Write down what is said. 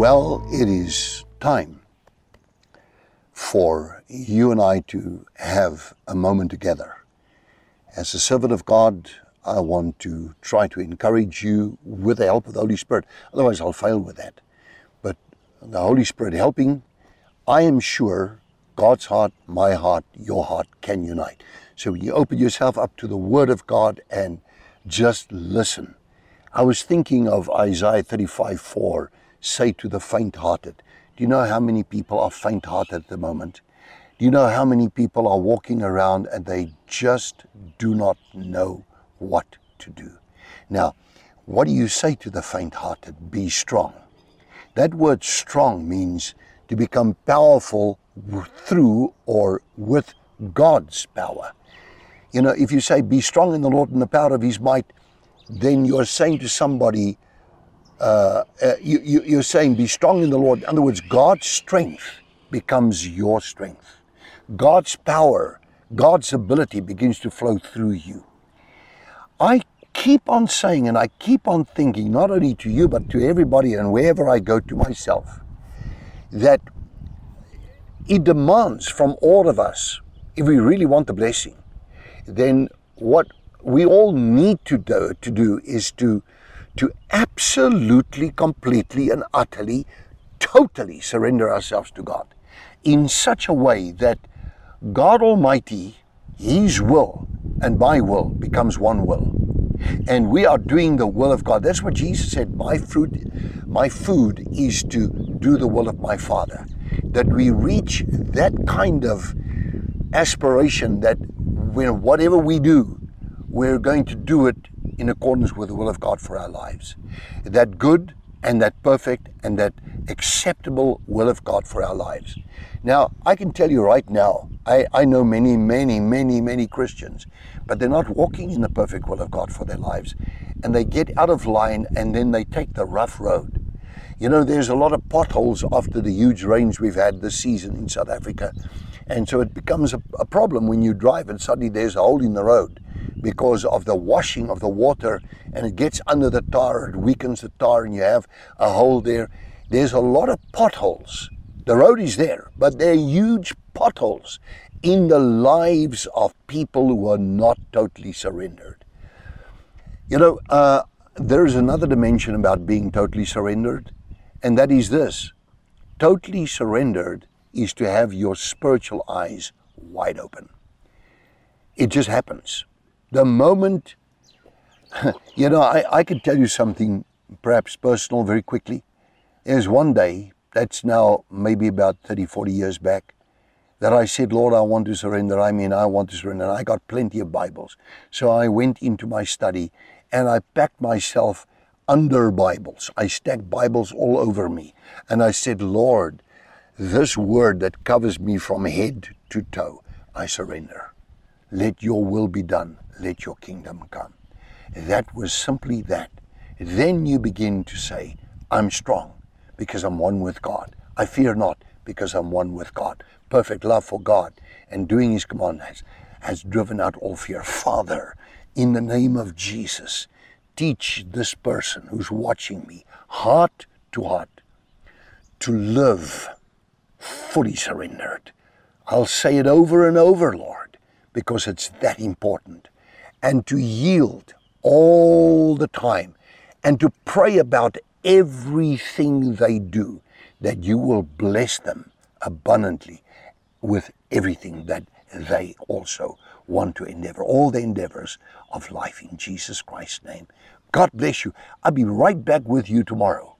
Well, it is time for you and I to have a moment together. As a servant of God, I want to try to encourage you with the help of the Holy Spirit. Otherwise, I'll fail with that. But the Holy Spirit helping, I am sure God's heart, my heart, your heart can unite. So you open yourself up to the Word of God and just listen. I was thinking of Isaiah 35 4 say to the faint hearted. Do you know how many people are faint hearted at the moment? Do you know how many people are walking around and they just do not know what to do? Now, what do you say to the faint hearted? Be strong. That word strong means to become powerful through or with God's power. You know, if you say, be strong in the Lord and the power of his might, then you're saying to somebody, uh, uh, you, you, you're saying be strong in the Lord. In other words, God's strength becomes your strength. God's power, God's ability begins to flow through you. I keep on saying and I keep on thinking, not only to you, but to everybody and wherever I go to myself, that it demands from all of us, if we really want the blessing, then what we all need to do, to do is to to absolutely, completely, and utterly, totally surrender ourselves to God in such a way that God Almighty, His will and my will becomes one will. And we are doing the will of God. That's what Jesus said. My fruit, my food is to do the will of my Father. That we reach that kind of aspiration that when whatever we do, we're going to do it in accordance with the will of God for our lives. That good and that perfect and that acceptable will of God for our lives. Now, I can tell you right now, I, I know many, many, many, many Christians, but they're not walking in the perfect will of God for their lives. And they get out of line and then they take the rough road. You know, there's a lot of potholes after the huge rains we've had this season in South Africa. And so it becomes a, a problem when you drive and suddenly there's a hole in the road because of the washing of the water and it gets under the tar, it weakens the tar, and you have a hole there. There's a lot of potholes. The road is there, but there are huge potholes in the lives of people who are not totally surrendered. You know, uh, there is another dimension about being totally surrendered, and that is this totally surrendered is to have your spiritual eyes wide open. It just happens the moment, you know, I, I could tell you something perhaps personal very quickly. There's one day, that's now maybe about 30, 40 years back, that I said, Lord, I want to surrender. I mean, I want to surrender. And I got plenty of Bibles. So I went into my study and I packed myself under Bibles. I stacked Bibles all over me. And I said, Lord, this word that covers me from head to toe, I surrender. Let your will be done let your kingdom come. That was simply that. Then you begin to say, I'm strong because I'm one with God. I fear not because I'm one with God. Perfect love for God and doing His commandments has driven out all fear. Father, in the name of Jesus, teach this person who's watching me, heart to heart, to live fully surrendered. I'll say it over and over, Lord, because it's that important and to yield all the time and to pray about everything they do, that you will bless them abundantly with everything that they also want to endeavor, all the endeavors of life in Jesus Christ's name. God bless you. I'll be right back with you tomorrow.